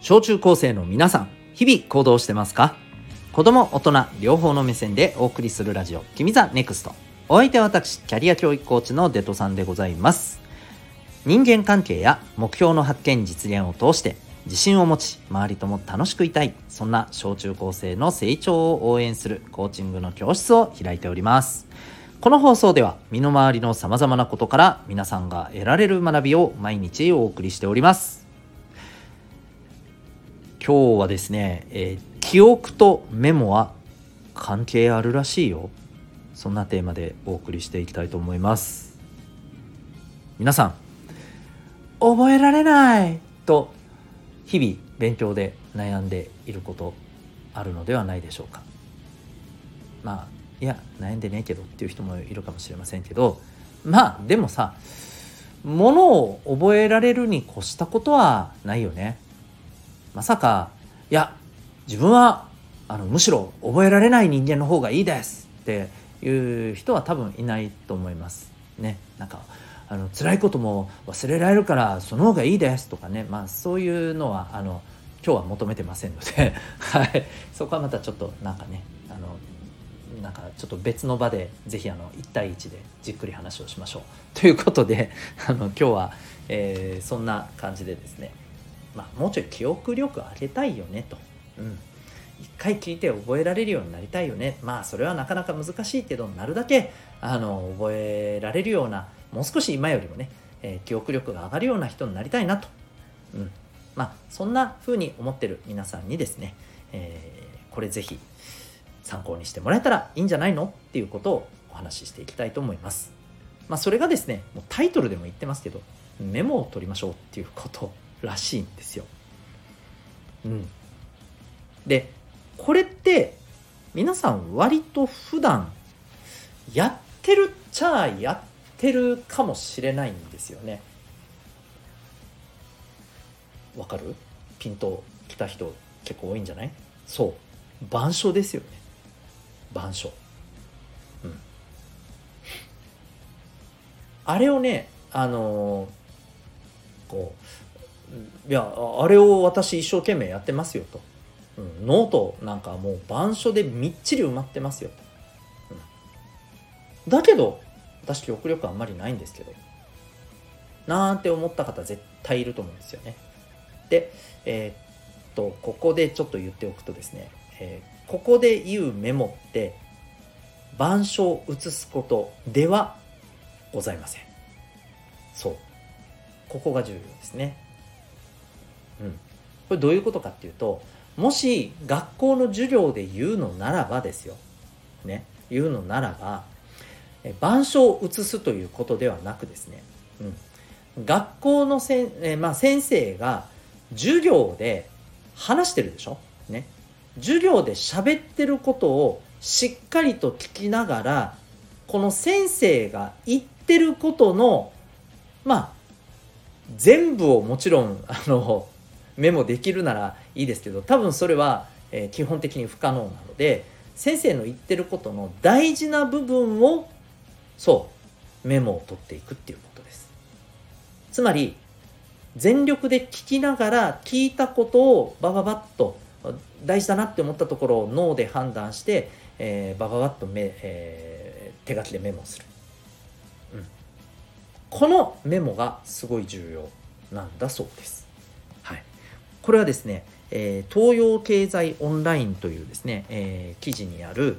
小中高生の皆さん日々行動してますか？子供大人両方の目線でお送りするラジオ「君 the NEXT。お相手は私キャリア教育コーチのデトさんでございます。人間関係や目標の発見実現を通して自信を持ち周りとも楽しくいたいそんな小中高生の成長を応援するコーチングの教室を開いております。この放送では身の回りのさまざまなことから皆さんが得られる学びを毎日お送りしております。今日はですね、えー、記憶とメモは関係あるらしいよ。そんなテーマでお送りしていきたいと思います。皆さん覚えられないと日々勉強で悩んでいることあるのではないでしょうか。まあいや悩んでねえけどっていう人もいるかもしれませんけどまあでもさものを覚えられるに越したことはないよね。まさかいや自分はあのむしろ覚えられない人間の方がいいですっていう人は多分いないと思います。ね。なんかあの辛いことも忘れられるからその方がいいですとかね。まあそういうのはあの今日は求めてませんので、はい、そこはまたちょっとなんかねあのなんかちょっと別の場で是非あの1対1でじっくり話をしましょう。ということであの今日は、えー、そんな感じでですね、まあ、もうちょい記憶力上げたいよねと。うん一回聞いて覚えられるようになりたいよねまあそれはなかなか難しいけどなるだけあの覚えられるようなもう少し今よりもね、えー、記憶力が上がるような人になりたいなと、うん、まあそんな風に思ってる皆さんにですね、えー、これぜひ参考にしてもらえたらいいんじゃないのっていうことをお話ししていきたいと思います。まあ、それがですねもうタイトルでも言ってますけどメモを取りましょうっていうことらしいんですよ。うん、でこれって皆さん割と普段やってるっちゃやってるかもしれないんですよね。わかる？ピンときた人結構多いんじゃない？そう。板書ですよね。板書。うん。あれをねあのー、こういやあれを私一生懸命やってますよと。うん、ノートなんかもう板書でみっちり埋まってますよと、うん、だけど私記憶力あんまりないんですけど。なんて思った方絶対いると思うんですよね。でえー、っとここでちょっと言っておくとですね、えー、ここで言うメモって板書を写すことではございません。そう。ここが重要ですね。うん。これどういうことかっていうともし学校の授業で言うのならばですよ。ね。言うのならば、板書を移すということではなくですね、うん、学校のせん、えまあ、先生が授業で話してるでしょ、ね、授業で喋ってることをしっかりと聞きながらこの先生が言ってることのまあ全部をもちろんあのメモできるならいいですけど多分それは、えー、基本的に不可能なので先生の言ってることの大事な部分をそうメモを取っていくっていうことです。つまり全力で聞きながら聞いたことをバババッと大事だなって思ったところを脳で判断して、えー、バババッとめ、えー、手書きでメモする、うん、このメモがすごい重要なんだそうです。これはですね、えー、東洋経済オンラインというですね、えー、記事にある、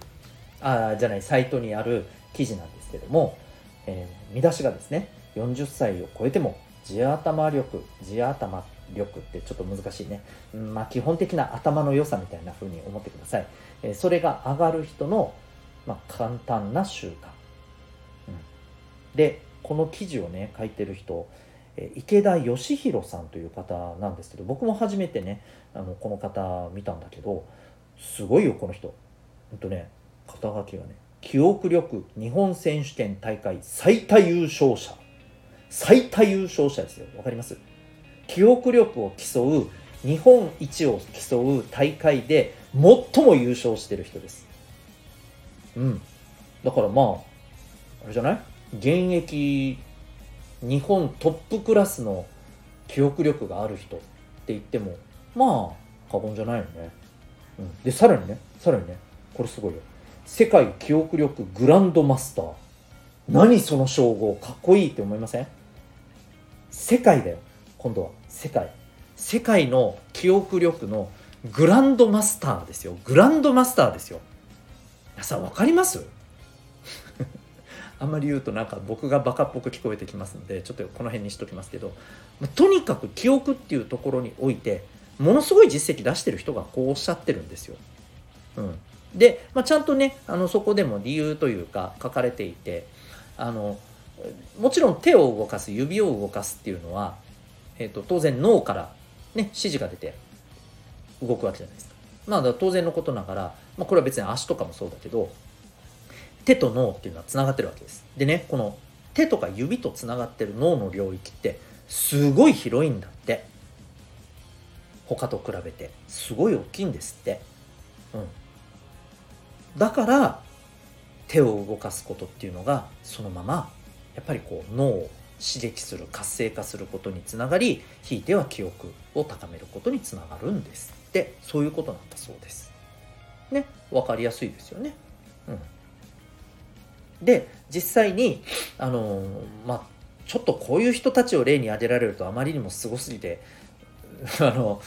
あじゃない、サイトにある記事なんですけども、えー、見出しがですね、40歳を超えても地頭力、地頭力ってちょっと難しいね。うん、まあ基本的な頭の良さみたいな風に思ってください。え、それが上がる人の、まあ、簡単な習慣、うん。で、この記事をね、書いてる人、池田義弘さんという方なんですけど僕も初めてねあのこの方見たんだけどすごいよこの人。ほんとね肩書きがね記憶力日本選手権大会最多優勝者。最多優勝者ですよ。わかります？記憶力を競う日本一を競う大会で最も優勝してる人です。うん。だからまああれじゃない？現役日本トップクラスの記憶力がある人って言ってもまあ過言じゃないよね、うん、でさらにねさらにねこれすごいよ。世界記憶力グランドマスター。何その称号かっこいいって思いません？世界だよ。今度は。世界。世界の記憶力のグランドマスターですよ。グランドマスターですよ。皆さん分かります？あんまり言うとなんか僕がバカっぽく聞こえてきますのでちょっとこの辺にしときますけどとにかく記憶っていうところにおいてものすごい実績出してる人がこうおっしゃってるんですよ。うん、で、まあ、ちゃんとねあのそこでも理由というか書かれていてあのもちろん手を動かす指を動かすっていうのは、えーと、当然脳から、ね、指示が出て動くわけじゃないですか。まあ当然のことながら、まあ、これは別に足とかもそうだけど手と脳っていうのはつながってるわけです。でねこの手とか指とつながってる脳の領域ってすごい広いんだって他と比べてすごい大きいんですって。うん、だから手を動かすことっていうのがそのままやっぱりこう脳を刺激する活性化することにつながりひいては記憶を高めることにつながるんですってそういうことなんだそうです。ね分かりやすいですよね。うんで実際にあのまあちょっとこういう人たちを例に挙げられるとあまりにもすごすぎて あの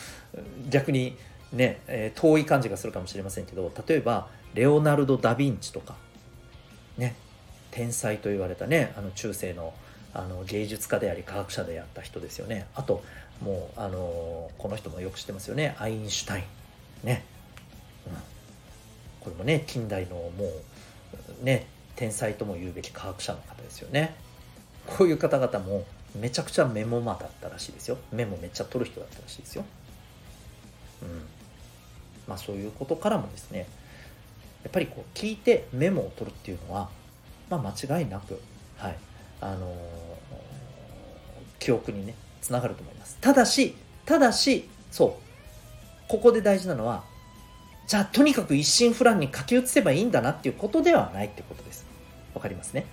逆にね、えー、遠い感じがするかもしれませんけど例えばレオナルド・ダ・ヴィンチとかね天才と言われたねあの中世のあの芸術家であり科学者であった人ですよね。あともうあのこの人もよく知ってますよね。アインシュタイン。ね、うん、これもね近代のもうね天才とも言うべき科学者の方ですよね。こういう方々もめちゃくちゃメモマだったらしいですよ。メモめっちゃ取る人だったらしいですよ。うん。まあそういうことからもですねやっぱりこう聞いてメモを取るっていうのは、まあ、間違いなく、はい。あのー、記憶にねつながると思います。ただしただしそう。ここで大事なのはじゃあとにかく一心不乱に書き写せばいいんだなっていうことではないってことです。わかりますね？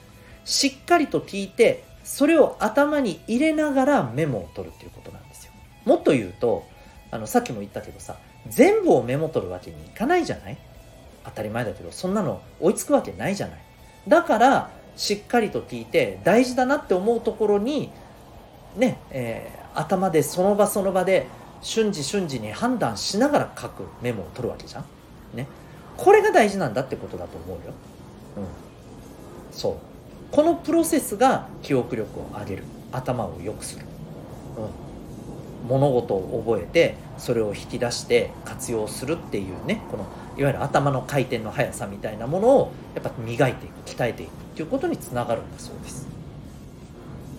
しっかりと聞いてそれを頭に入れながらメモを取るっていうことなんですよ。もっと言うとあのさっきも言ったけどさ全部をメモ取るわけにいかないじゃない？当たり前だけどそんなの追いつくわけないじゃない？だからしっかりと聞いて大事だなって思うところにね、えー、頭でその場その場で瞬時瞬時に判断しながら書くメモを取るわけじゃん。ね。これが大事なんだってことだと思うよ。うん。そう。このプロセスが記憶力を上げる。頭を良くする。うん。物事を覚えて、それを引き出して活用するっていうね、この、いわゆる頭の回転の速さみたいなものを、やっぱ磨いていく、鍛えていくっていうことにつながるんだそうです。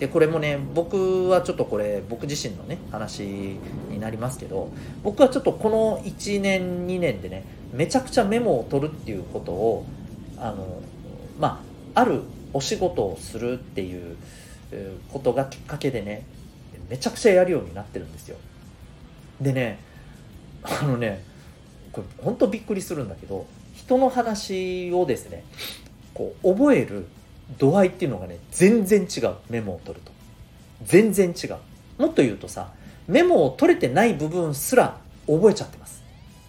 でこれもね僕はちょっとこれ僕自身のね話になりますけど僕はちょっとこの1年2年でねめちゃくちゃメモを取るっていうことをあのまああるお仕事をするっていうことがきっかけでねめちゃくちゃやるようになってるんですよ。でねあのねこれ本当びっくりするんだけど人の話をですねこう覚える度合いっていうのがね全然違う。メモを取ると。全然違う。もっと言うとさメモを取れてない部分すら覚えちゃってます。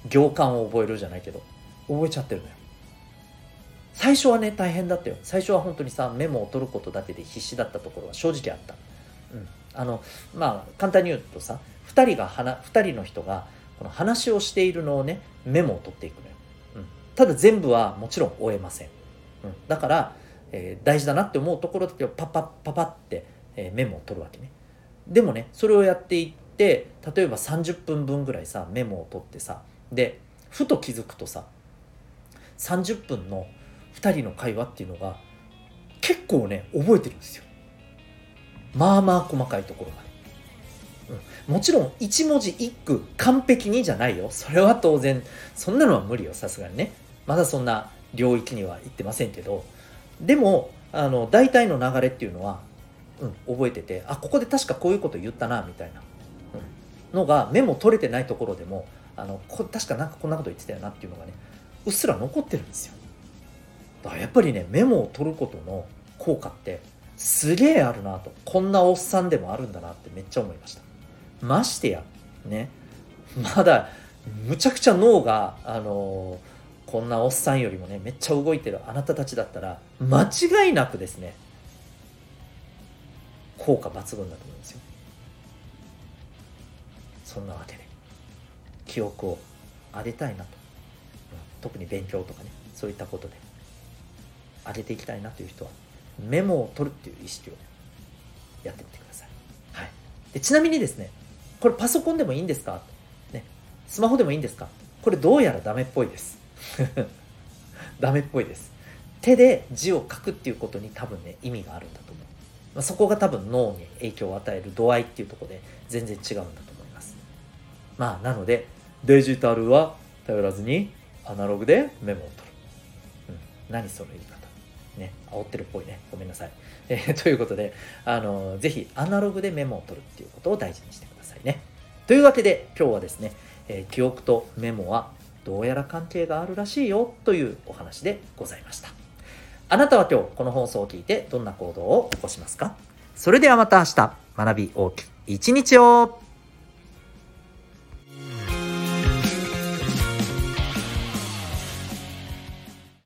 行間を覚えるじゃないけど。覚えちゃってるのよ。最初はね大変だったよ。最初は本当にさメモを取ることだけで必死だったところは正直あった。うん。あのまあ簡単に言うとさ2人が2人の人がこの話をしているのをねメモを取っていくのよ、うん、ただ全部はもちろん終えません、うん、だからえー、大事だなって思うところだけをパッパッパパって、え、メモを取るわけね。でもねそれをやっていって例えば30分分ぐらいさメモを取ってさでふと気づくとさ30分の2人の会話っていうのが結構ね覚えてるんですよ。まあまあ細かいところまで、うん、もちろん1文字1句完璧にじゃないよ。それは当然そんなのは無理よさすがにね。まだそんな領域には行ってませんけど。でもあの大体の流れっていうのは、うん、覚えててあここで確かこういうこと言ったなみたいな、うん、のがメモ取れてないところでもあのこ確かなんかこんなこと言ってたよなっていうのがねうっすら残ってるんですよ。だからやっぱりねメモを取ることの効果ってすげえあるなと。こんなおっさんでもあるんだなってめっちゃ思いました。ましてやねまだむちゃくちゃ脳があのー、こんなおっさんよりもねめっちゃ動いてるあなたたちだったら間違いなくですね効果抜群だと思うんですよ。そんなわけで記憶を上げたいなと、特に勉強とかねそういったことで上げていきたいなという人はメモを取るっていう意識をやってみてください、はい、でちなみにですねこれパソコンでもいいんですか、ね、スマホでもいいんですか？これどうやらダメっぽいです。ダメっぽいです。手で字を書くっていうことに多分ね意味があるんだと思う、まあ、そこが多分脳に影響を与える度合いっていうとこで全然違うんだと思います。まあなのでデジタルは頼らずにアナログでメモを取る、うん、何その言い方。ね煽ってるっぽいね。ごめんなさい、えー、ということであのぜひアナログでメモを取るっていうことを大事にしてくださいね。というわけで今日はですね、えー、記憶とメモはどうやら関係があるらしいよというお話でございました。あなたは今日この放送を聞いてどんな行動を起こしますか？それではまた明日学び大きい一日を